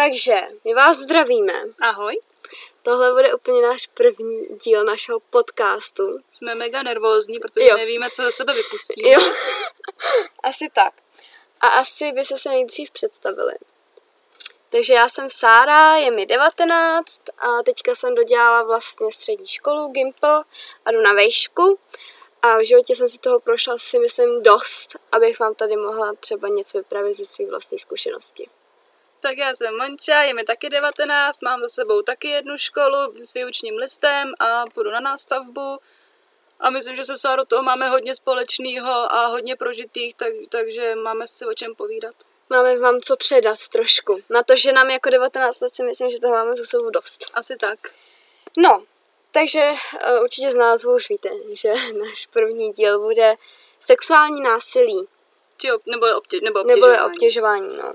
takže my vás zdravíme. Ahoj. Tohle bude úplně náš první díl našeho podcastu. Jsme mega nervózní, protože Jo. nevíme, co ze sebe vypustíme. Jo, asi tak. A asi by se se nejdřív představili. Takže já jsem Sára, je mi 19 a teďka jsem dodělala vlastně střední školu Gimple a jdu na vejšku. A v životě jsem si toho prošla si myslím dost, abych vám tady mohla třeba něco vyprávět ze svých vlastních zkušeností. Tak já jsem Monča, je mi taky 19, mám za sebou taky jednu školu s výučním listem a půjdu na nástavbu. A myslím, že se Sáro toho máme hodně společného a hodně prožitých, tak, takže máme si o čem povídat. Máme vám co předat trošku. Na to, že nám jako 19 let si myslím, že toho máme za sebou dost. Asi tak. No, takže uh, určitě z názvu už víte, že náš první díl bude sexuální násilí, Či ob, nebo, obtě, nebo nebo obtěžování. obtěžování, no.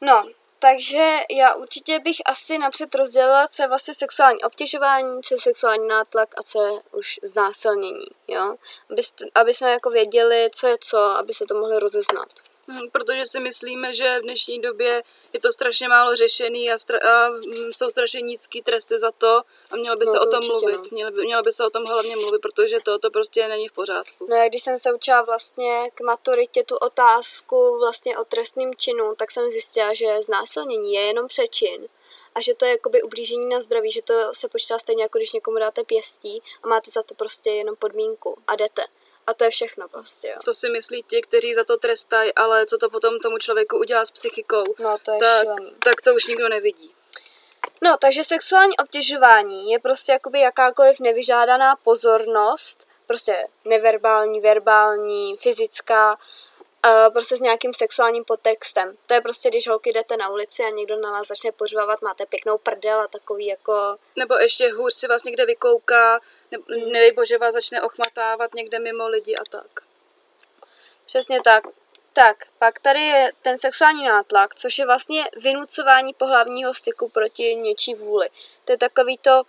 No, takže já určitě bych asi napřed rozdělila, co je vlastně sexuální obtěžování, co je sexuální nátlak a co je už znásilnění, jo. Aby, aby jsme jako věděli, co je co, aby se to mohli rozeznat. Hm, Protože si myslíme, že v dnešní době je to strašně málo řešený a, stra- a mm, jsou strašně nízký tresty za to a mělo by No, se o tom určitě, mluvit. no. Mělo by, mělo by se o tom hlavně mluvit, protože to, to prostě není v pořádku. No já když jsem se učila vlastně k maturitě tu otázku vlastně o trestným činu, tak jsem zjistila, že znásilnění je jenom přečin a že to je jakoby ublížení na zdraví, že to se počítá stejně jako když někomu dáte pěstí a máte za to prostě jenom podmínku a jdete. A to je všechno prostě, jo. To si myslí ti, kteří za to trestají, ale co to potom tomu člověku udělá s psychikou, No to je tak, tak to už nikdo nevidí. No, takže sexuální obtěžování je prostě jakoby jakákoliv nevyžádaná pozornost, prostě neverbální, verbální, fyzická, uh, prostě s nějakým sexuálním podtextem. To je prostě, když holky jdete na ulici a někdo na vás začne pořvávat, máte pěknou prdel a takový jako... Nebo ještě hůř si vás někde vykouká, ne, nedej bože vás začne ochmatávat někde mimo lidi a tak. Přesně tak. Tak, pak tady je ten sexuální nátlak, což je vlastně vynucování pohlavního styku proti něčí vůli. To je takový to,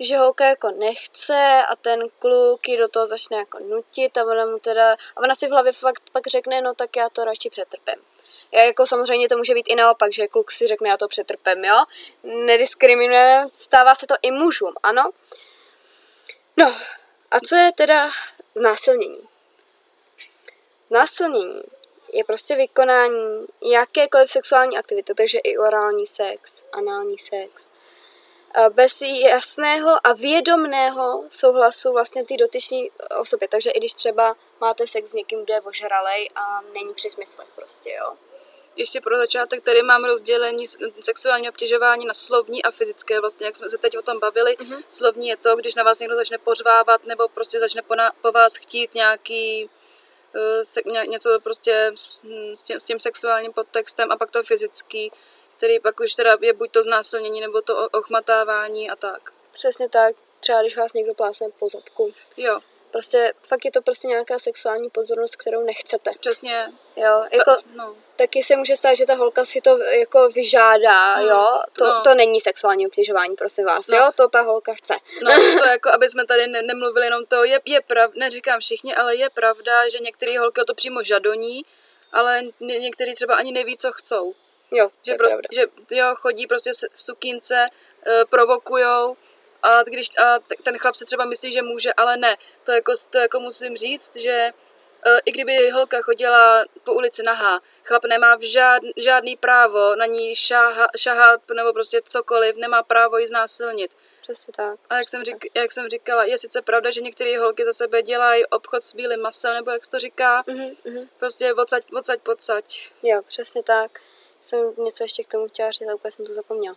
že holka jako nechce a ten kluk ji do toho začne jako nutit a ona mu teda, a ona si v hlavě fakt pak řekne, no tak já to radši přetrpím. Já jako samozřejmě to může být i naopak, že kluk si řekne, já to přetrpím, jo. Nediskriminujeme, stává se to i mužům, ano. No, a co je teda znásilnění? Násilnění je prostě vykonání jakékoliv sexuální aktivity, takže i orální sex, anální sex, bez jasného a vědomného souhlasu vlastně ty dotyčné osoby. Takže i když třeba máte sex s někým, kdo je ožralej a není při smyslech prostě, jo. Ještě pro začátek tady mám rozdělení sexuální obtěžování na slovní a fyzické, vlastně jak jsme se teď o tom bavili. Mhm. Slovní je to, když na vás někdo začne pořvávat nebo prostě začne po, na, po vás chtít nějaký eh, se, ně, něco prostě hm, s tím, s tím sexuálním podtextem a pak to fyzický, který pak už teda je buď to znásilnění nebo to ochmatávání a tak. Přesně tak, třeba když vás někdo plásne po zadku. Jo, Prostě fakt je to prostě nějaká sexuální pozornost, kterou nechcete. přesně. Jo, jako Ta, no. taky se může stát, že ta holka si to jako vyžádá, Mm, jo. To, no. to není sexuální obtěžování, prosím vás, No. jo. To ta holka chce. No, to jako, aby jsme tady ne, nemluvili jenom to, je, je prav, neříkám všichni, ale je pravda, že některé holky o to přímo žadoní, ale ně, některý třeba ani neví, co chcou. Jo, Že, prostě, pravda. že jo, chodí prostě v sukínce, e, provokujou a když a ten chlap si třeba myslí, že může, ale ne. To jako, to jako musím říct, že e, i kdyby holka chodila po ulici nahá, chlap nemá v žád, žádný právo na ní šáha, šahat nebo prostě cokoliv, nemá právo ji znásilnit. Přesně tak. A jak jsem, přesně řík, jak jsem říkala, je sice pravda, že některé holky za sebe dělají obchod s bílým masem, nebo jak se to říká, tak. Mhm, mhm. prostě odsaď, odsaď, podsaď. Jo, přesně tak. Jsem něco ještě k tomu chtěla říct, ale úplně jsem to zapomněla.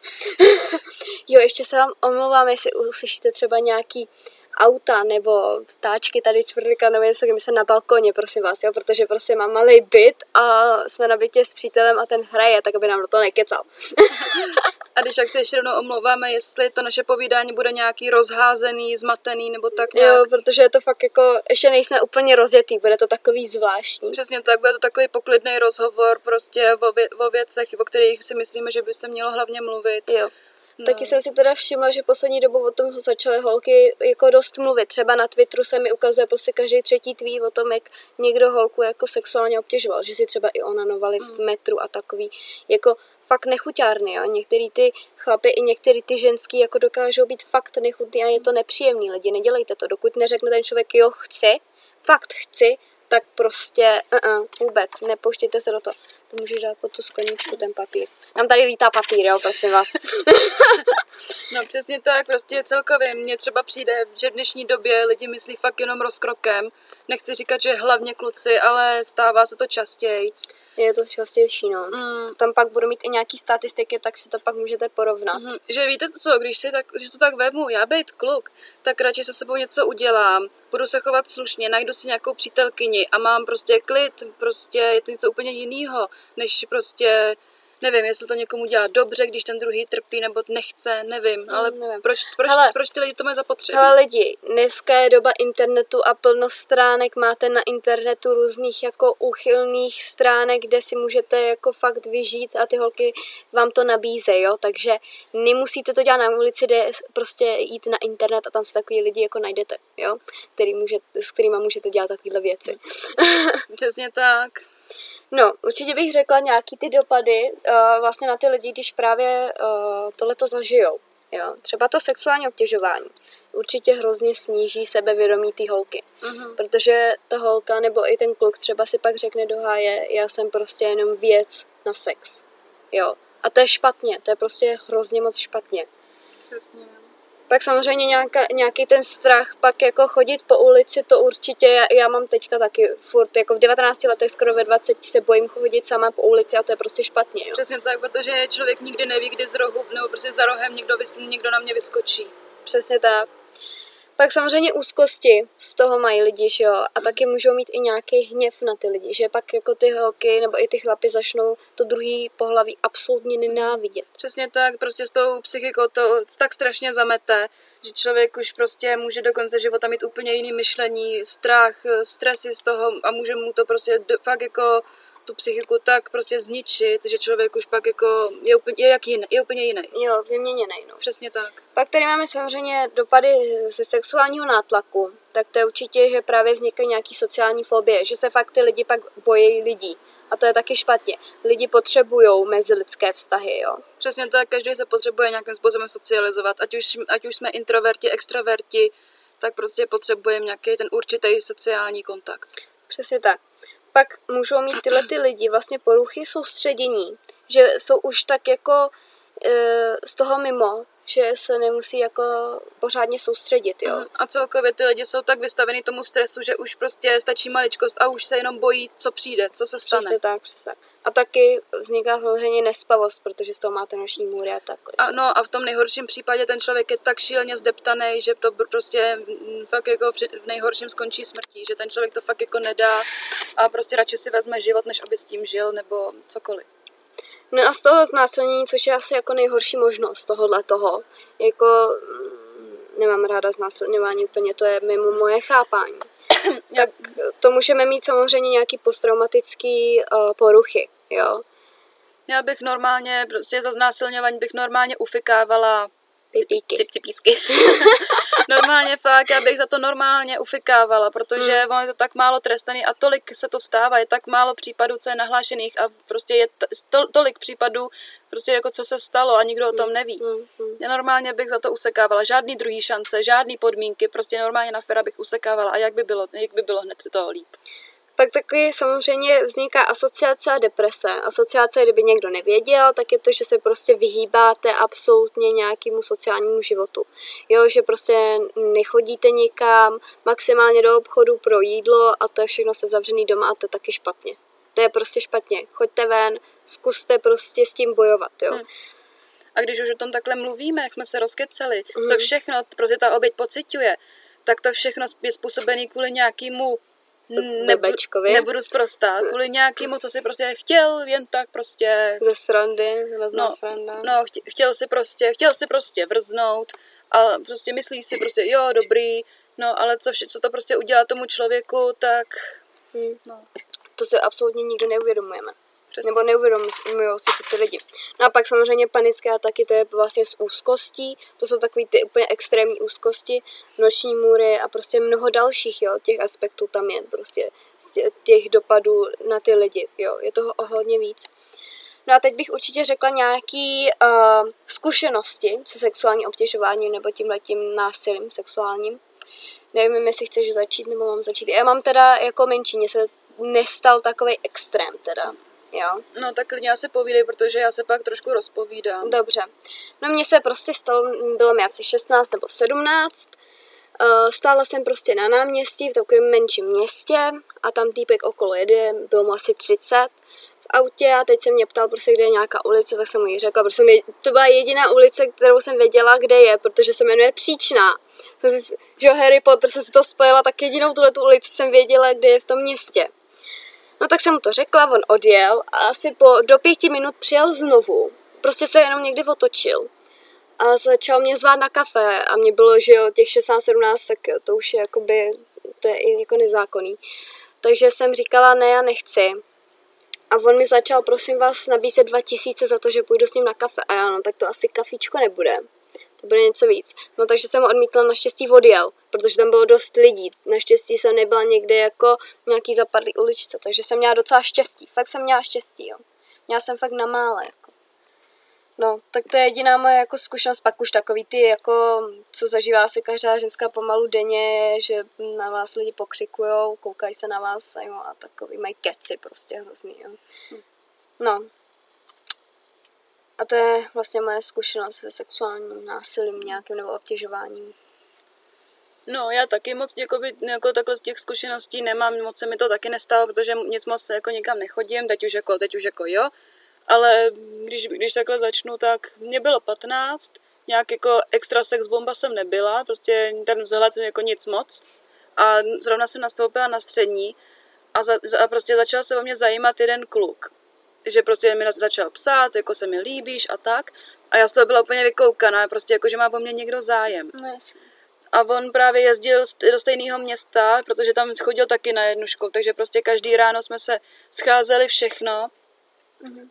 jo, ještě se vám omlouvám, jestli uslyšíte třeba nějaký auta nebo ptáčky tady cvrlika nebo něco, my jsme na balkoně, prosím vás, jo, protože prostě mám malý byt a jsme na bytě s přítelem a ten hraje, tak aby nám do toho nekecal. A když jak se ještě jednou omlouváme, jestli to naše povídání bude nějaký rozházený, zmatený, nebo tak nějak. Jo, protože je to fakt jako, ještě nejsme úplně rozjetý, bude to takový zvláštní. Přesně tak, bude to takový poklidný rozhovor prostě o, vě, o věcech, o kterých si myslíme, že by se mělo hlavně mluvit. Jo. No. Taky jsem si teda všimla, že poslední dobou o tom začaly holky jako dost mluvit. Třeba na Twitteru se mi ukazuje prostě každý třetí tweet o tom, jak někdo holku jako sexuálně obtěžoval, že si třeba i onanovali v metru a takový. Jako fakt nechuťárny, jo. Některý ty chlapy i některý ty ženský jako dokážou být fakt nechutný a je to nepříjemný. Lidi, nedělejte to. Dokud neřekne ten člověk, jo, chci, fakt chci, tak prostě uh-uh, vůbec, nepouštějte se do toho. To můžeš dát pod tu skleničku ten papír. Tam tady lítá papír, jo, prosím vás. no přesně tak, prostě celkově mně třeba přijde, že v dnešní době lidi myslí fakt jenom rozkrokem. Nechci říkat, že hlavně kluci, ale stává se to častěji. Je to častější, no. Mm. Tam pak budu mít i nějaký statistiky, tak si to pak můžete porovnat. Mm, že víte co, když, si tak, když to tak vemu, já být kluk, tak radši se sebou něco udělám, budu se chovat slušně, najdu si nějakou přítelkyni a mám prostě klid, prostě je to něco úplně jiného, než prostě nevím, jestli to někomu dělá dobře, když ten druhý trpí, nebo nechce, nevím, ale nevím. Proč, proč, hele, proč ty lidi to mají zapotřebí? Ale lidi, dneska je doba internetu a plno stránek máte na internetu různých jako uchylných stránek, kde si můžete jako fakt vyžít a ty holky vám to nabízejí, jo, takže nemusíte to dělat na ulici, jde prostě jít na internet a tam se takový lidi jako najdete, jo, který můžete, s kterými můžete dělat takovéhle věci. Přesně tak. No, určitě bych řekla nějaký ty dopady uh, vlastně na ty lidi, když právě uh, tohleto zažijou. Jo? Třeba to sexuální obtěžování určitě hrozně sníží sebevědomí té holky. Uh-huh. Protože ta holka nebo i ten kluk třeba si pak řekne do háje, já jsem prostě jenom věc na sex. Jo. A to je špatně, to je prostě hrozně moc špatně. Přesně. Pak samozřejmě nějaká, nějaký ten strach, pak jako chodit po ulici, to určitě, já, já mám teďka taky furt, jako v 19 letech, skoro ve 20 se bojím chodit sama po ulici a to je prostě špatně. Jo. Přesně tak, protože člověk nikdy neví, kdy z rohu, nebo prostě za rohem někdo, někdo na mě vyskočí. Přesně tak. Pak samozřejmě úzkosti z toho mají lidi, že jo, a taky můžou mít i nějaký hněv na ty lidi, že pak jako ty holky nebo i ty chlapy začnou to druhý pohlaví absolutně nenávidět. Přesně tak, prostě s tou psychikou to tak strašně zamete, že člověk už prostě může do konce života mít úplně jiný myšlení, strach, stresy z toho a může mu to prostě fakt jako tu psychiku tak prostě zničit, že člověk už pak jako je úplně, je jak jiný, je úplně jiný. Jo, vyměněný, no. Přesně tak. Pak tady máme samozřejmě dopady ze sexuálního nátlaku. Tak to je určitě, že právě vznikají nějaký sociální fobie, že se fakt ty lidi pak bojí lidí. A to je taky špatně. Lidi potřebují mezilidské vztahy, jo. Přesně tak, každý se potřebuje nějakým způsobem socializovat. Ať už, ať už jsme introverti, extroverti, tak prostě potřebujeme nějaký ten určitý sociální kontakt. Přesně tak pak můžou mít tyhle ty lidi vlastně poruchy soustředění, že jsou už tak jako e, z toho mimo, že se nemusí jako pořádně soustředit, jo. A celkově ty lidi jsou tak vystaveni tomu stresu, že už prostě stačí maličkost a už se jenom bojí, co přijde, co se stane. Přesně tak, přesně tak. A taky vzniká samozřejmě nespavost, protože z toho máte noční můry a tak. A no a v tom nejhorším případě ten člověk je tak šíleně zdeptaný, že to prostě fakt jako v nejhorším skončí smrtí, že ten člověk to fakt jako nedá a prostě radši si vezme život, než aby s tím žil nebo cokoliv. No a z toho znásilnění, což je asi jako nejhorší možnost tohohle toho, jako mm, nemám ráda znásilňování úplně, to je mimo moje chápání. tak to můžeme mít samozřejmě nějaký posttraumatický uh, poruchy, jo. Já bych normálně, prostě za znásilňování bych normálně ufikávala Pipíky. Cip, cipísky. normálně fakt, já bych za to normálně ufikávala, protože mm. ono je to tak málo trestaný a tolik se to stává, je tak málo případů, co je nahlášených a prostě je to, tolik případů, prostě jako co se stalo a nikdo o tom hmm. neví. Mm. Já normálně bych za to usekávala, žádný druhý šance, žádný podmínky, prostě normálně na fera bych usekávala a jak by bylo, jak by bylo hned toho líp. Pak taky samozřejmě vzniká asociace a deprese. Asociace, kdyby někdo nevěděl, tak je to, že se prostě vyhýbáte absolutně nějakému sociálnímu životu. Jo, že prostě nechodíte nikam, maximálně do obchodu pro jídlo a to je všechno se zavřený doma a to je taky špatně. To je prostě špatně. Choďte ven, zkuste prostě s tím bojovat, jo. Hmm. A když už o tom takhle mluvíme, jak jsme se rozkeceli, hmm. co všechno prostě ta oběť pociťuje, tak to všechno je způsobené kvůli nějakému Nebečkovi. Nebudu zprostá, kvůli nějakému, co si prostě chtěl, jen tak prostě... Ze srandy, no, sranda. No, chtěl si prostě, chtěl si prostě vrznout a prostě myslí si prostě, jo, dobrý, no, ale co, co to prostě udělá tomu člověku, tak... Hmm. No. To si absolutně nikdy neuvědomujeme. Přesně. Nebo neuvědomují si to ty lidi. No a pak samozřejmě panické ataky, to je vlastně z úzkostí, to jsou takové ty úplně extrémní úzkosti, noční můry a prostě mnoho dalších, jo, těch aspektů tam je, prostě těch dopadů na ty lidi, jo, je toho o hodně víc. No a teď bych určitě řekla nějaký uh, zkušenosti se sexuálním obtěžováním nebo tímhletím násilím sexuálním. Nevím, jestli chceš začít, nebo mám začít. Já mám teda jako menší, mně se nestal takový extrém teda. Jo. No tak klidně se povídej, protože já se pak trošku rozpovídám. Dobře. No mně se prostě stalo, bylo mi asi 16 nebo 17. Uh, stála jsem prostě na náměstí v takovém menším městě a tam týpek okolo jede, bylo mu asi 30 v autě a teď se mě ptal prostě, kde je nějaká ulice, tak jsem mu ji řekla, protože mi, to byla jediná ulice, kterou jsem věděla, kde je, protože se jmenuje Příčná. Že Harry Potter se si to spojila, tak jedinou tuhle tu ulici jsem věděla, kde je v tom městě. No tak jsem mu to řekla, on odjel a asi po, do pěti minut přijel znovu. Prostě se jenom někdy otočil. A začal mě zvát na kafe a mě bylo, že jo, těch 16-17, tak to už je jakoby, to je i jako nezákonný. Takže jsem říkala, ne, já nechci. A on mi začal, prosím vás, nabízet 2000 za to, že půjdu s ním na kafe. A já, no tak to asi kafíčko nebude to bude něco víc. No takže jsem odmítla, naštěstí odjel, protože tam bylo dost lidí. Naštěstí jsem nebyla někde jako nějaký zapadlý uličce, takže jsem měla docela štěstí. Fakt jsem měla štěstí, jo. Měla jsem fakt na mále, jako. No, tak to je jediná moje jako zkušenost, pak už takový ty, jako, co zažívá si každá ženská pomalu denně, že na vás lidi pokřikujou, koukají se na vás a, jo, a takový mají keci prostě hrozný, jo. No, a to je vlastně moje zkušenost se sexuálním násilím nějakým nebo obtěžováním. No, já taky moc jakoby, jako takhle z těch zkušeností nemám, moc se mi to taky nestalo, protože nic moc jako nikam nechodím, teď už jako, teď už jako jo, ale když, když takhle začnu, tak mě bylo 15, nějak jako extra sex bomba jsem nebyla, prostě ten vzhled jako nic moc a zrovna jsem nastoupila na střední a, za, a prostě začal se o mě zajímat jeden kluk že prostě mi začal psát, jako se mi líbíš a tak. A já z toho byla úplně vykoukaná, prostě jako, že má po mně někdo zájem. No, jasně. A on právě jezdil do stejného města, protože tam chodil taky na jednu školu, takže prostě každý ráno jsme se scházeli všechno. Mm-hmm.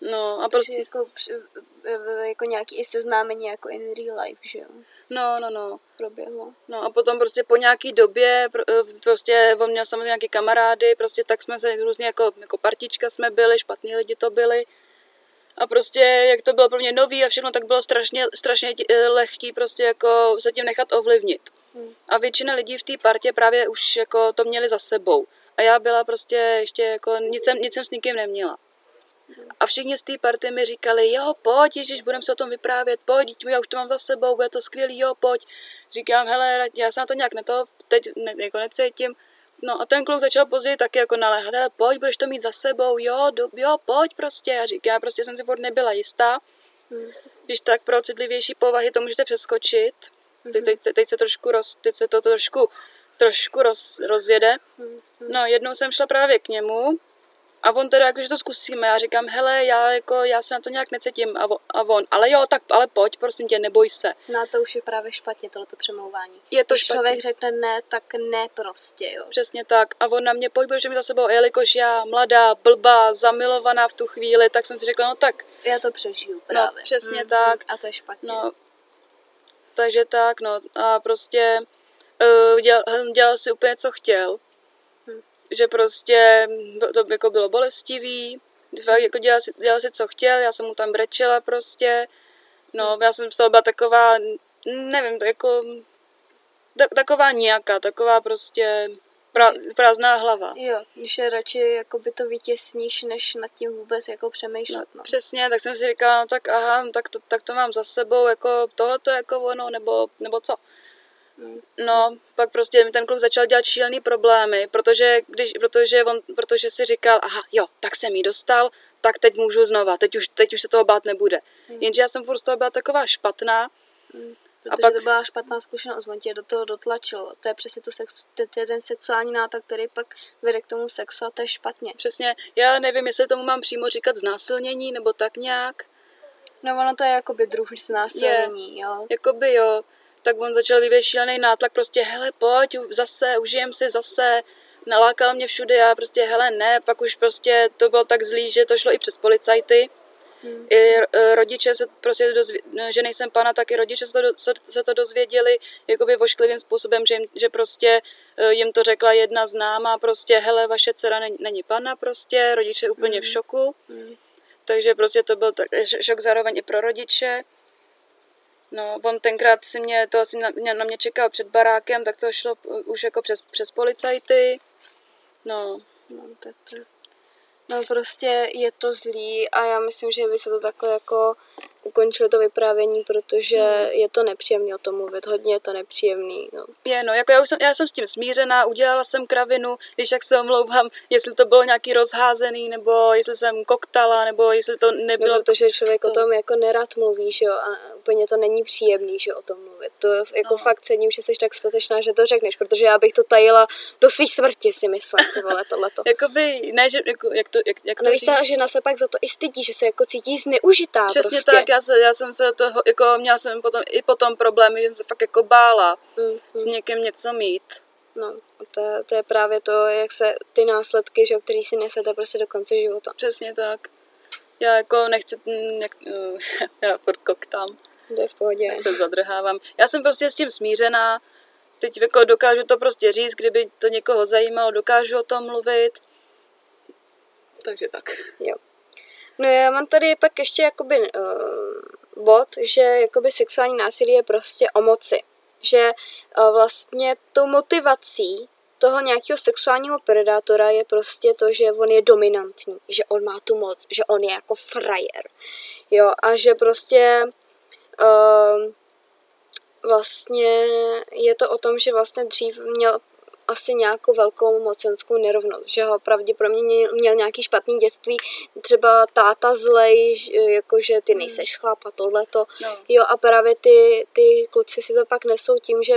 No a prostě... Jako, jako nějaký i seznámení jako in real life, že jo? No, no, no. Proběhlo. No a potom prostě po nějaký době, eh, prostě on měl samozřejmě nějaké kamarády, prostě tak jsme se různě jako, jako partička jsme byli, špatní lidi to byli. A prostě, jak to bylo pro mě nový a všechno, tak bylo strašně, strašně eh, lehký prostě jako se tím nechat ovlivnit. Hmm. A většina lidí v té partě právě už jako to měli za sebou. A já byla prostě ještě jako, nic jsem, nic jsem s nikým neměla. A všichni z té party mi říkali, jo, pojď, ježiš, budeme se o tom vyprávět, pojď, já už to mám za sebou, bude to skvělý, jo, pojď. Říkám, hele, já se na to nějak neto, teď ne, jako necítím. No a ten kluk začal později taky jako naléhat, hele, pojď, budeš to mít za sebou, jo, do, jo, pojď prostě. A říkám, já prostě jsem si furt nebyla jistá. Hmm. Když tak pro citlivější povahy to můžete přeskočit. Teď, teď, teď, se trošku roz, teď se to trošku, trošku roz, rozjede. Hmm. No, jednou jsem šla právě k němu a on teda jakože to zkusíme, já říkám, hele, já jako, já se na to nějak necítím a, on, a on, ale jo, tak ale pojď, prosím tě, neboj se. No to už je právě špatně, tohleto přemlouvání. Je to Když špatně. člověk řekne ne, tak ne prostě, jo. Přesně tak. A on na mě, pojď, budeš mi za sebou, a jelikož já, mladá, blbá, zamilovaná v tu chvíli, tak jsem si řekla, no tak. Já to přežiju no, právě. No, přesně mm, tak. A to je špatně. No, takže tak, no, a prostě uh, dělal, dělal si úplně, co chtěl že prostě to jako bylo bolestivý, fakt jako dělal si, dělal si, co chtěl, já jsem mu tam brečela prostě, no já jsem z toho byla taková, nevím, jako taková nějaká, taková prostě pra, prázdná hlava. Jo, když je radši jako by to vytěsníš, než nad tím vůbec jako přemýšlet. No, no. Přesně, tak jsem si říkala, no tak aha, no, tak, to, tak to mám za sebou, jako tohle to jako ono, nebo, nebo co. No, pak prostě mi ten kluk začal dělat šílený problémy, protože, když, protože, on, protože si říkal, aha, jo, tak jsem jí dostal, tak teď můžu znova, teď už, teď už se toho bát nebude. Hmm. Jenže já jsem furt z toho byla taková špatná. Hmm. Protože a pak... to byla špatná zkušenost, on tě do toho dotlačil. To je přesně to sex, to je ten sexuální nátak, který pak vede k tomu sexu a to je špatně. Přesně, já nevím, jestli tomu mám přímo říkat znásilnění nebo tak nějak. No ono to je jakoby druh znásilnění, je, jo. Jakoby jo tak on začal vyvíjet šílený nátlak, prostě hele pojď, zase, užijem si zase, nalákal mě všude, já prostě hele ne, pak už prostě to bylo tak zlý, že to šlo i přes policajty. Hmm. I e, rodiče se prostě dozvě, že nejsem pana, tak i rodiče se to, se to dozvěděli jakoby vošklivým způsobem, že, jim, že prostě e, jim to řekla jedna známá, prostě hele, vaše dcera není, není pana prostě, rodiče úplně hmm. v šoku. Hmm. Takže prostě to byl tak, šok zároveň i pro rodiče. No, on tenkrát si mě, to asi na, mě, na mě čekal před barákem, tak to šlo už jako přes, přes policajty. No. No, tak to, no prostě je to zlý a já myslím, že by se to takhle jako ukončili to vyprávění, protože hmm. je to nepříjemný o tom mluvit, hodně je to nepříjemný. No. Je, no, jako já, už jsem, já jsem s tím smířená, udělala jsem kravinu, když jak se omlouvám, jestli to bylo nějaký rozházený, nebo jestli jsem koktala, nebo jestli to nebylo... No, protože člověk to... o tom jako nerad mluví, že jo, a úplně to není příjemný, že o tom mluvit. To jako no. fakt cením, že jsi tak statečná, že to řekneš, protože já bych to tajila do svých smrti, si myslím, ty vole, tohleto. Jakoby, ne, že, jako, jak to, jak, jak to no víš, ta žena se pak za to i stydí, že se jako cítí zneužitá Přesně prostě. tak, já, se, já jsem se toho, jako měla jsem potom, i potom problémy, že jsem se fakt jako bála mm, s někým něco mít. No, to, to je právě to, jak se ty následky, že, který si nesete prostě do konce života. Přesně tak. Já jako nechci, jak, já furt koktám. To je v pohodě. Já se zadrhávám. Já jsem prostě s tím smířená. Teď jako dokážu to prostě říct, kdyby to někoho zajímalo, dokážu o tom mluvit. Takže tak. Jo. No já mám tady pak ještě jakoby uh, bod, že jakoby sexuální násilí je prostě o moci. Že uh, vlastně tou motivací toho nějakého sexuálního predátora je prostě to, že on je dominantní, že on má tu moc, že on je jako frajer. Jo, a že prostě uh, vlastně je to o tom, že vlastně dřív měl asi nějakou velkou mocenskou nerovnost, že ho pravděpodobně měl nějaký špatný dětství, třeba táta zlej, jakože ty hmm. nejseš chlap a tohleto. No. Jo a právě ty, ty kluci si to pak nesou tím, že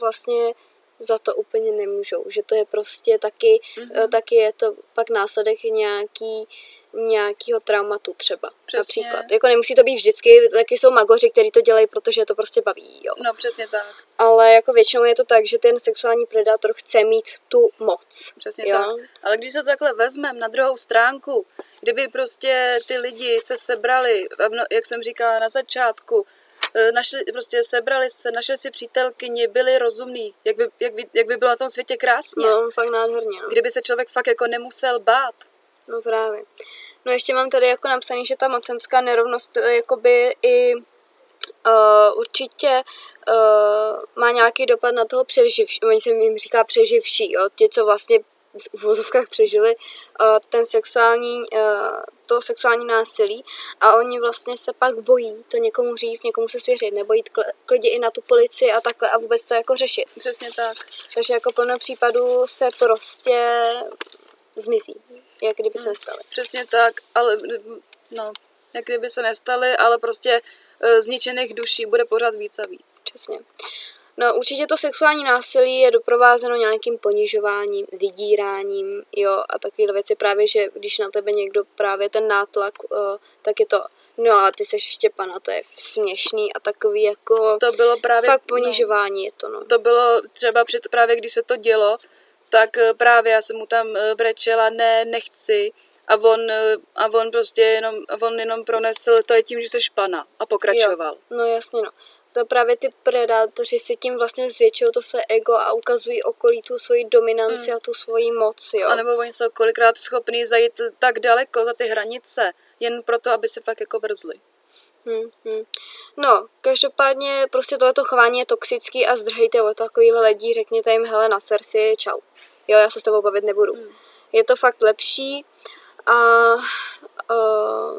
vlastně za to úplně nemůžou, že to je prostě taky, mm-hmm. taky je to pak následek nějaký nějakého traumatu třeba. Přesně. Například. Jako nemusí to být vždycky, taky jsou magoři, kteří to dělají, protože to prostě baví. Jo. No přesně tak. Ale jako většinou je to tak, že ten sexuální predátor chce mít tu moc. Přesně jo? tak. Ale když se to takhle vezmeme na druhou stránku, kdyby prostě ty lidi se sebrali, jak jsem říkala na začátku, e, našli, prostě sebrali se, našli si přítelkyni, byli rozumní, jak by, jak, by, jak by bylo na tom světě krásně. No, fakt nádherně. No. Kdyby se člověk fakt jako nemusel bát. No právě. No ještě mám tady jako napsaný, že ta mocenská nerovnost eh, jakoby i uh, určitě uh, má nějaký dopad na toho přeživší, oni se jim říká přeživší, jo, ti, co vlastně v uvozovkách přežili uh, ten sexuální, uh, to sexuální násilí a oni vlastně se pak bojí to někomu říct, někomu se svěřit, nebo jít klidně i na tu policii a takhle a vůbec to jako řešit. Přesně tak. Takže jako plno případů se prostě zmizí jak kdyby se hmm, nestaly. Přesně tak, ale no, jak kdyby se nestaly, ale prostě e, zničených duší bude pořád víc a víc. Přesně. No určitě to sexuální násilí je doprovázeno nějakým ponižováním, vydíráním, jo, a takovéhle věci právě, že když na tebe někdo právě ten nátlak, uh, tak je to, no a ty seš ještě pana, to je směšný a takový jako, to bylo právě, fakt ponižování no, je to, no. To bylo třeba před, právě, když se to dělo, tak eh, právě já jsem mu tam eh, brečela, ne, nechci. A on, eh, a on prostě jenom, a on jenom pronesl, to je tím, že jsi špana a pokračoval. Jo, no jasně no. To právě ty predátoři si tím vlastně zvětšují to své ego a ukazují okolí tu svoji dominanci mm. a tu svoji moc, jo. A nebo oni jsou kolikrát schopní zajít tak daleko za ty hranice, jen proto, aby se fakt jako vrzli. Hmm, hmm. No, každopádně prostě tohleto chování je toxický a zdrhejte o takovýhle lidí, řekněte jim, hele, na sersi, čau jo, já se s tebou bavit nebudu. Mm. Je to fakt lepší a uh,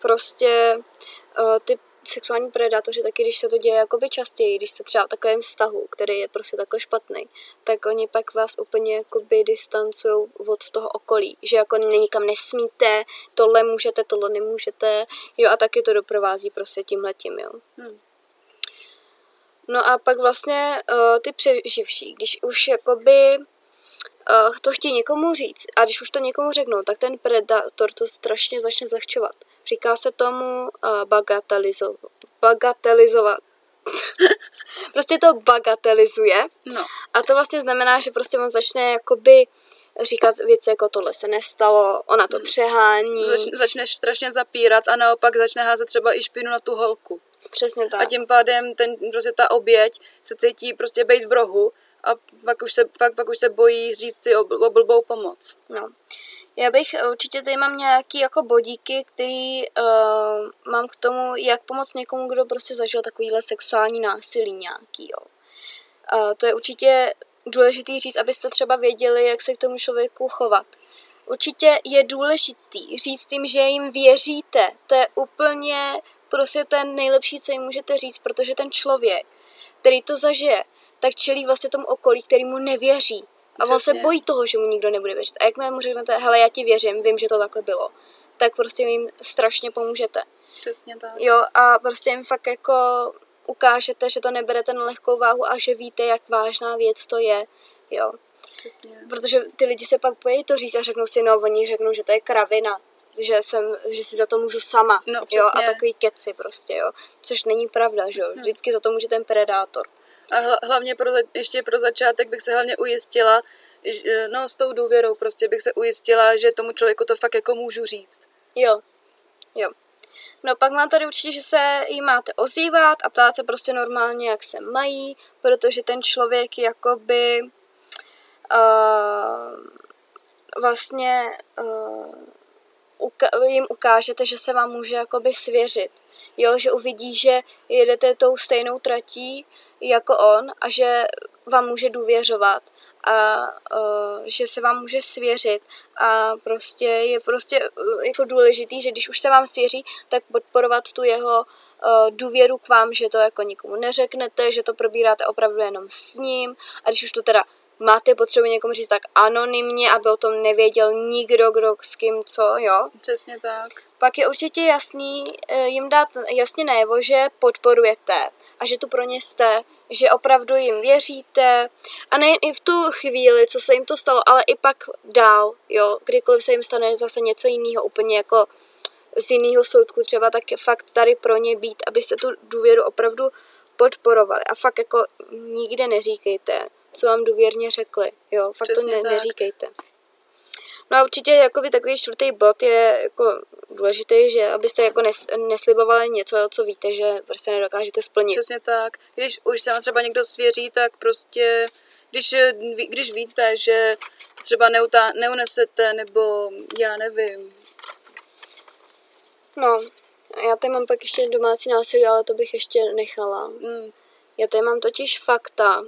prostě uh, ty sexuální predátoři taky, když se to děje jakoby častěji, když jste třeba v takovém vztahu, který je prostě takhle špatný, tak oni pak vás úplně jakoby distancují od toho okolí, že jako nikam nesmíte, tohle můžete, tohle nemůžete, jo a taky to doprovází prostě tímhletím, jo. Hmm. No a pak vlastně uh, ty přeživší, když už jakoby uh, to chtějí někomu říct a když už to někomu řeknou, tak ten predátor to strašně začne zahčovat. Říká se tomu uh, bagatelizo- bagatelizovat. prostě to bagatelizuje no. a to vlastně znamená, že prostě on začne jakoby říkat věci jako tohle se nestalo, ona to hmm. přehání. Zač, začneš strašně zapírat a naopak začne házet třeba i špinu na tu holku. Přesně tak. A tím pádem ten, prostě ta oběť se cítí prostě být v rohu a pak už se, pak, pak už se bojí říct si o, o blbou pomoc. No. Já bych určitě tady mám nějaký jako bodíky, který uh, mám k tomu, jak pomoct někomu, kdo prostě zažil takovýhle sexuální násilí nějaký, jo. Uh, to je určitě důležitý říct, abyste třeba věděli, jak se k tomu člověku chovat. Určitě je důležitý říct tím, že jim věříte. To je úplně prostě ten nejlepší, co jim můžete říct, protože ten člověk, který to zažije, tak čelí vlastně tomu okolí, který mu nevěří. A on se bojí toho, že mu nikdo nebude věřit. A jakmile mu řeknete, hele, já ti věřím, vím, že to takhle bylo, tak prostě jim strašně pomůžete. Přesně tak. Jo, a prostě jim fakt jako ukážete, že to neberete na lehkou váhu a že víte, jak vážná věc to je. Jo. Přesně. Protože ty lidi se pak bojí to říct a řeknou si, no, oni řeknou, že to je kravina, že, jsem, že si za to můžu sama, No, jo, a takový keci prostě, jo, což není pravda, že jo, Hm. vždycky za to může ten predátor. A hla, hlavně pro, ještě pro začátek bych se hlavně ujistila, že, no s tou důvěrou prostě bych se ujistila, že tomu člověku to fakt jako můžu říct. Jo, jo. No pak mám tady určitě, že se jí máte ozývat a ptát se prostě normálně, jak se mají, protože ten člověk jakoby uh, vlastně uh, jim ukážete, že se vám může jakoby svěřit. Jo, že uvidí, že jedete tou stejnou tratí jako on a že vám může důvěřovat a uh, že se vám může svěřit a prostě je prostě uh, jako důležitý, že když už se vám svěří, tak podporovat tu jeho uh, důvěru k vám, že to jako nikomu neřeknete, že to probíráte opravdu jenom s ním a když už to teda máte potřebu někomu říct tak anonymně, aby o tom nevěděl nikdo, kdo s kým co, jo. Přesně tak. Pak je určitě jasný eh, jim dát jasně najevo, že podporujete a že tu pro ně jste, že opravdu jim věříte a nejen i v tu chvíli, co se jim to stalo, ale i pak dál, jo, kdykoliv se jim stane zase něco jiného, úplně jako z jiného soudku třeba, tak je fakt tady pro ně být, abyste tu důvěru opravdu podporovali a fakt jako nikde neříkejte, co vám důvěrně řekli, jo, fakt Přesně to ne, tak. neříkejte. No a určitě jakoby takový čtvrtý bod je jako důležitý, že abyste jako nes, neslibovali něco, co víte, že prostě nedokážete splnit. Přesně tak. Když už se vám třeba někdo svěří, tak prostě, když, když víte, že třeba neutá, neunesete, nebo já nevím. No, já tady mám pak ještě domácí násilí, ale to bych ještě nechala. Mm, Já tady mám totiž fakta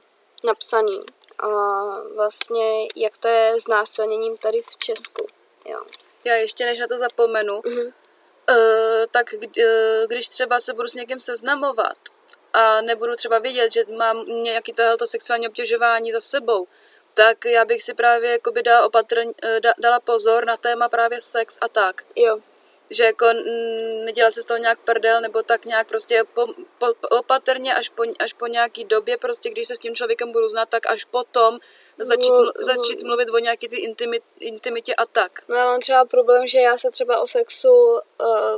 napsaný. A vlastně, jak to je s násilněním tady v Česku. Jo. já ještě než na to zapomenu, Mhm. Eh, tak kdy- eh, když třeba se budu s někým seznamovat a nebudu třeba vědět, že mám nějaký tohleto sexuální obtěžování za sebou, tak já bych si právě jakoby dala, opatr, eh, da, dala pozor na téma právě sex a tak. Jo, Že jako nedělat se z toho nějak prdel, nebo tak nějak prostě po, po, opatrně až po, až po nějaký době, prostě když se s tím člověkem budu znát, tak až potom začít, No, mlu- začít mluvit o nějaký ty intimit, intimitě a tak. No já mám třeba problém, že já se třeba o sexu uh,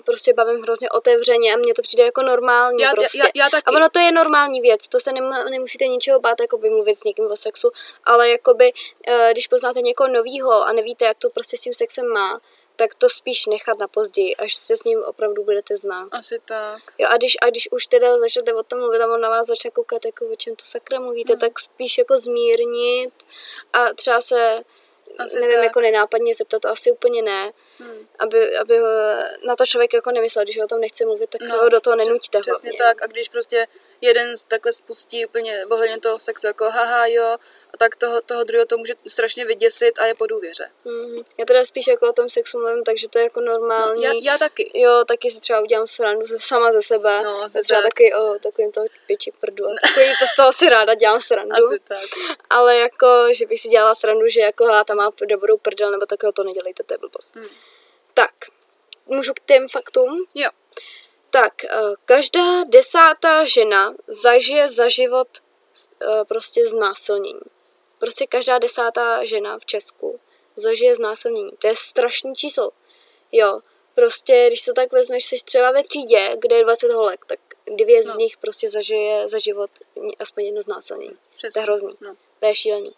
prostě bavím hrozně otevřeně a mně to přijde jako normální Já, prostě. já, já taky. A ono to je normální věc, to se nema, nemusíte ničeho bát, jako by mluvit s někým o sexu, ale jakoby, uh, když poznáte někoho novýho a nevíte, jak to prostě s tím sexem má, tak to spíš nechat na později, až se s ním opravdu budete znát. Asi tak. Jo, a když, a když už teda začnete o tom mluvit a on na vás začne koukat, jako o čem to sakra mluvíte, Hmm. tak spíš jako zmírnit a třeba se, Asi nevím, tak. jako nenápadně zeptat, to asi úplně ne, Hmm. aby, aby eh, na to člověk jako nemyslel, když o tom nechce mluvit, tak No, ho do toho přes- nenuďte Přesně hlavně. tak. A když prostě jeden z- takhle spustí úplně ohledně toho sexu, jako haha, jo, tak toho, toho druhého to může strašně vyděsit a je po důvěře. Mhm. Já teda spíš jako o tom sexu mluvím, takže to je jako normální. Já, já taky. Jo, taky si třeba udělám srandu se- sama ze sebe. No, To třeba tak. taky o takovým toho piči prdu. A takový to z toho si ráda dělám srandu. Asi tak. Ale jako, že bych si dělala srandu, že jako hele, ta má dobrou prdel, nebo takhle to nedělejte, to je blbost. Hmm. Tak, můžu k těm faktům? Jo. Tak, eh, každá desátá žena zažije za život eh, prostě znásilnění. Prostě každá desátá žena v Česku zažije znásilnění. To je strašný číslo. Jo, prostě, když to tak vezmeš, jsi třeba ve třídě, kde je 20 holek, tak dvě z No. nich prostě zažije za život aspoň jedno znásilnění. Přesně. To je hrozný. No. To je šílený.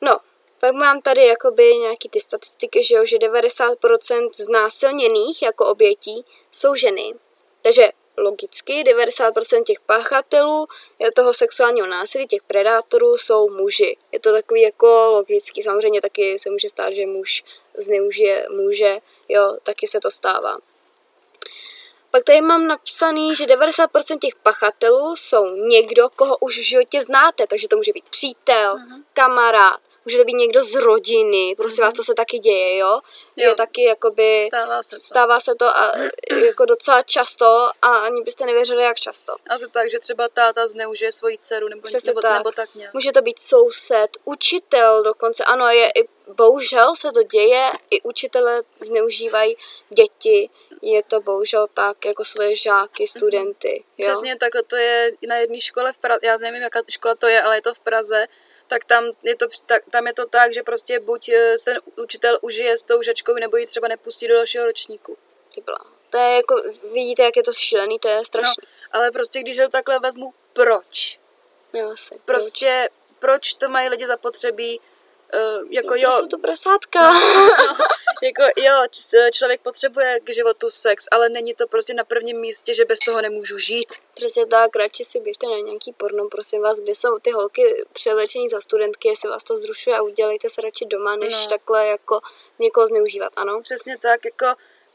No, pak mám tady jakoby nějaký ty statistiky, že, jo, že 90% znásilněných jako obětí jsou ženy. Takže logicky 90% těch pachatelů je toho sexuálního násilí, těch predátorů jsou muži. Je to takový jako logický. Samozřejmě taky se může stát, že muž zneužije muže, jo, taky se to stává. Pak tady mám napsaný, že 90% těch pachatelů jsou někdo, koho už v životě znáte, takže to může být přítel, uh-huh. kamarád, může to být někdo z rodiny, prostě mm-hmm. vás to se taky děje, jo? jo. Je taky jakoby... Stává se to. Stává se to a jako docela často a ani byste nevěřili, jak často. A to tak, že třeba táta zneužije svoji dceru nebo, nebo, tak. nebo tak nějak. Může to být soused, učitel dokonce, ano, je i bohužel se to děje, i učitele zneužívají děti, je to bohužel tak, jako svoje žáky, mhm. studenty. Jo? Přesně takhle, to je na jedné škole v Praze, já nevím, jaká škola to je, ale je to v Praze, tak tam je, to, tak, tam je to tak, že prostě buď eh, se učitel užije s tou žačkou, nebo ji třeba nepustí do dalšího ročníku. Typla. To je jako, vidíte, jak je to šílený, to je strašné. No, ale prostě, když to takhle vezmu, proč? Já asi, prostě, proč? proč to mají lidi zapotřebí, Uh, jako jo. Jsou to prasátka. No, no, jako jo, člověk potřebuje k životu sex, ale není to prostě na prvním místě, že bez toho nemůžu žít. Přesně tak, radši si běžte na nějaký porno, prosím vás, kde jsou ty holky převlečení za studentky, jestli vás to zrušuje a udělejte se radši doma, než no. takhle jako někoho zneužívat, ano? Přesně tak, jako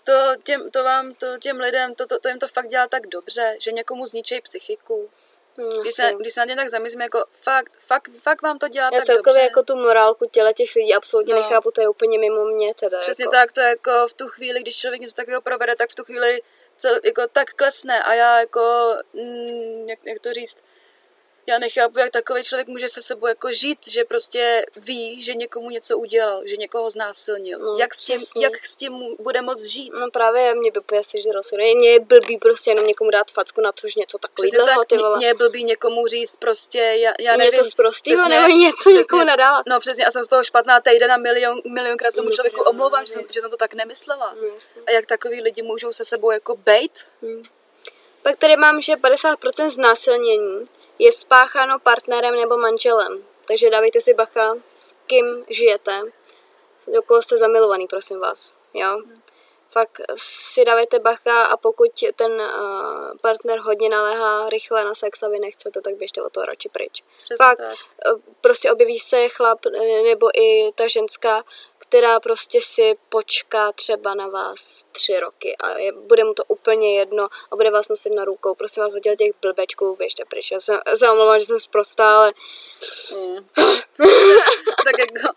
to, těm, to vám, to těm lidem, to, to, to jim to fakt dělá tak dobře, že někomu zničí psychiku. Hmm, když, se, když se na ně tak zamyslím, jako fakt, fakt, fakt vám to dělá Já tak celkově dobře. jako tu morálku těle těch lidí absolutně no. nechápu, to je úplně mimo mě teda. Přesně jako. tak, to je jako v tu chvíli, když člověk něco takového provede, tak v tu chvíli cel, jako tak klesne a já jako, mm, jak, jak to říct, já nechápu, jak takový člověk může se sebou jako žít, že prostě ví, že někomu něco udělal, že někoho znásilnil. No, jak, s tím, jak s tím bude moc žít? No právě mě by pojasně, že rozhodně. Mě je blbý prostě jenom někomu dát facku na to, že něco takového. Tak, mě je blbý někomu říct prostě, já, já nevím. Něco zprostýho nebo něco přesně, někomu nadávat. No přesně, a jsem z toho špatná týden a milion, milionkrát tomu člověku omlouvám, že jsem, že jsem to tak nemyslela. No, a jak takový lidi můžou se sebou jako bejt? Hmm. Pak tady mám, že 50% znásilnění je spácháno partnerem nebo manželem. Takže dávejte si bacha, s kým žijete, do koho jste zamilovaný, prosím vás. Jo? Fakt si dávejte bacha a pokud ten uh, partner hodně naléhá rychle na sex a vy nechcete, tak běžte o to radši pryč. Přesně Fakt, tak. Uh, prostě objeví se chlap nebo i ta ženská, která prostě si počká třeba na vás tři roky a je, bude mu to úplně jedno a bude vás nosit na rukou. Prosím vás, hodil těch blbečků, běžte pryč. Já se, se omlouvám, že jsem zprostá, ale... Mm. tak jako...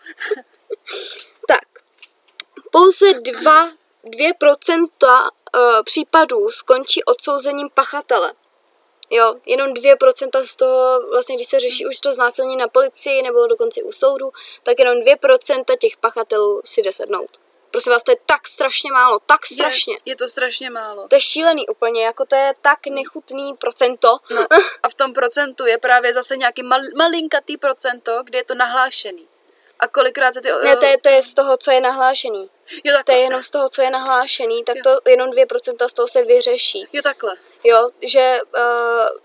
tak. Pouze dva, dvě procenta uh, případů skončí odsouzením pachatele. Jo, jenom 2% z toho, vlastně když se řeší už to znásilnění na policii nebo dokonce u soudu, tak jenom 2% těch pachatelů si jde sednout. Prosím vás, to je tak strašně málo, tak strašně. Je, je to strašně málo. To je šílený úplně, jako to je tak nechutný procento. No, a v tom procentu je právě zase nějaký mal, malinkatý procento, kde je to nahlášený. A kolikrát se ty... Ne, to je, to je z toho, co je nahlášený. Jo, takhle. To je jenom z toho, co je nahlášený, tak jo. to jenom 2% z toho se vyřeší. Jo, takhle. Jo, že uh,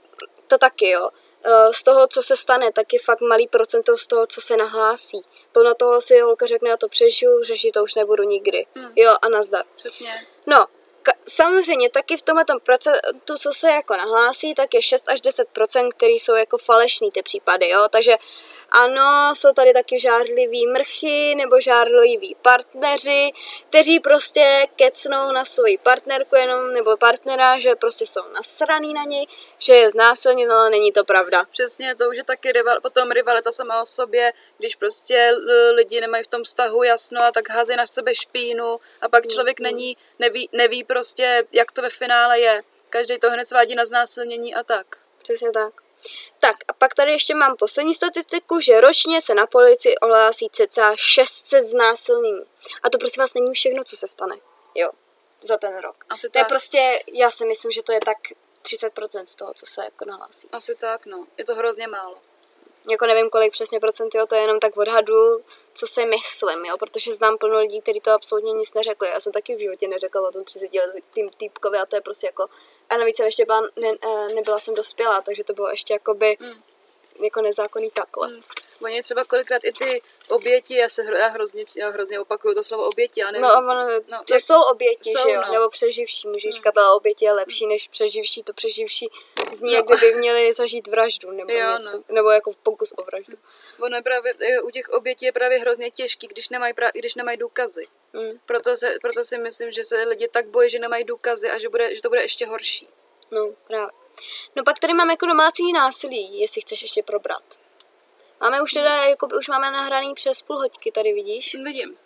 to taky, jo. Uh, z toho, co se stane, tak je fakt malý procento z toho, co se nahlásí. Plno toho si holka řekne, já to přežiju, řešit to už nebudu nikdy. Hmm. Jo, a nazdar. Přesně. No, ka- samozřejmě taky v tomhle procentu, co se jako nahlásí, tak je 6 až 10 který jsou jako falešný ty případy, jo. Takže ano, jsou tady taky žárliví mrchy nebo žárliví partneři, kteří prostě kecnou na svoji partnerku jenom nebo partnera, že prostě jsou nasraný na něj, že je znásilněn, ale není to pravda. Přesně, to už je taky rival, potom rivalita sama o sobě, když prostě lidi nemají v tom vztahu jasno a tak házejí na sebe špínu a pak člověk mm-hmm. není, neví, neví prostě, jak to ve finále je. Každý to hned svádí na znásilnění a tak. Přesně tak. Tak a pak tady ještě mám poslední statistiku, že ročně se na policii ohlásí cca 600 znásilnění. A to prosím vás není všechno, co se stane. Jo, za ten rok. Asi to tak. je prostě, já si myslím, že to je tak 30% z toho, co se jako nahlásí. Asi tak, no. Je to hrozně málo jako nevím kolik přesně procent, jo, to je jenom tak odhadu, co si myslím, jo, protože znám plno lidí, kteří to absolutně nic neřekli. Já jsem taky v životě neřekla o tom 30 letým týpkovi a to je prostě jako, a navíc jsem ještě byla, ne, eh, nebyla jsem dospělá, takže to bylo ještě jakoby, mm. Jako nezákonný takhle. Mm. Oni třeba kolikrát i ty oběti, já se hro, já hrozně, já hrozně opakuju to slovo oběti, já nevím. No, ono, No, to jak- jsou oběti, jsou, že jo? no. Nebo přeživší, můžeš říkat, ale oběti je lepší než přeživší, to přeživší zní, jak kdyby měli zažít vraždu, nebo Jo, něco, no. nebo jako pokus o vraždu. Ono je právě, e, u těch obětí je právě hrozně těžký, když nemají, pra, když nemají důkazy. Mm. Proto, se, proto si myslím, že se lidi tak bojí, že nemají důkazy a že, bude, že to bude ještě horší. No, právě. No pak tady máme jako domácí násilí, jestli chceš ještě probrat. Máme už teda, jako už máme nahraný přes půl hoďky, tady vidíš. Vidím.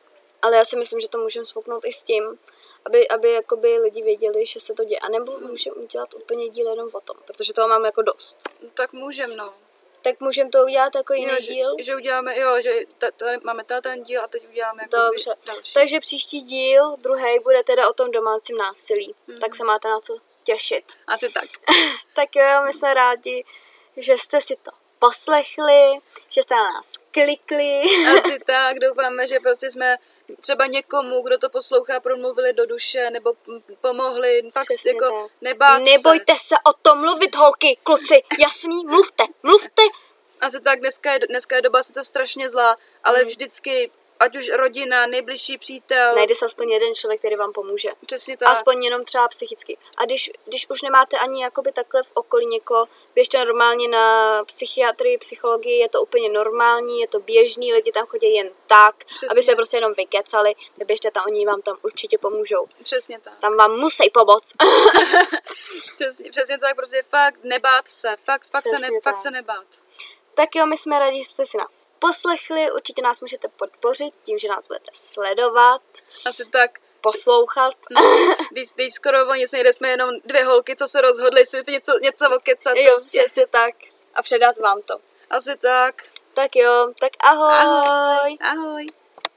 Ale já si myslím, že to můžeme svouknout i s tím, aby, aby jakoby lidi věděli, že se to děje. A nebo můžeme udělat úplně díl jenom o tom, protože toho máme jako dost. Tak můžem, no. Tak můžeme to udělat jako jiný jo, díl. Že, že uděláme, jo, že ta, tady máme tady ten díl a teď uděláme jako Dobře. další. Takže příští díl, druhý, bude teda o tom domácím násilí. Tak se máte na co těšit. Asi tak. Tak jo, my jsme rádi, že jste si to poslechli, že jste na nás klikli. Asi tak, doufáme, že prostě jsme třeba někomu, kdo to poslouchá, promluvili do duše, nebo pomohli, fakt Přesně jako tak. nebát Nebojte se o tom mluvit, holky, kluci, jasný, mluvte, mluvte. se. Asi tak, dneska je, dneska je doba sice strašně zlá, ale Hmm. vždycky, ať už rodina, nejbližší přítel, Najde se aspoň jeden člověk, který vám pomůže. přesně tak. Aspoň jenom třeba psychicky. A když, když už nemáte ani jakoby takhle v okolí někoho, běžte normálně na psychiatrii, psychologii, je to úplně normální, je to běžný, lidi tam chodí jen tak, Přesně. aby se prostě jenom vykecali, běžte tam, oni vám tam určitě pomůžou. Přesně tak. Tam vám musí pomoct. Přesně, přesně tak, prostě fakt nebát se, fakt, fakt, se, ne, fakt se nebát. Tak jo, my jsme rádi, že jste si nás poslechli, určitě nás můžete podpořit tím, že nás budete sledovat, Asi tak. poslouchat. No, když, když skoro o nic nejde, jsme jenom dvě holky, co se rozhodly si něco, něco okecat. jo, prostě. přesně tak. A předat vám to. Asi tak. Tak jo, tak ahoj. Ahoj. Ahoj.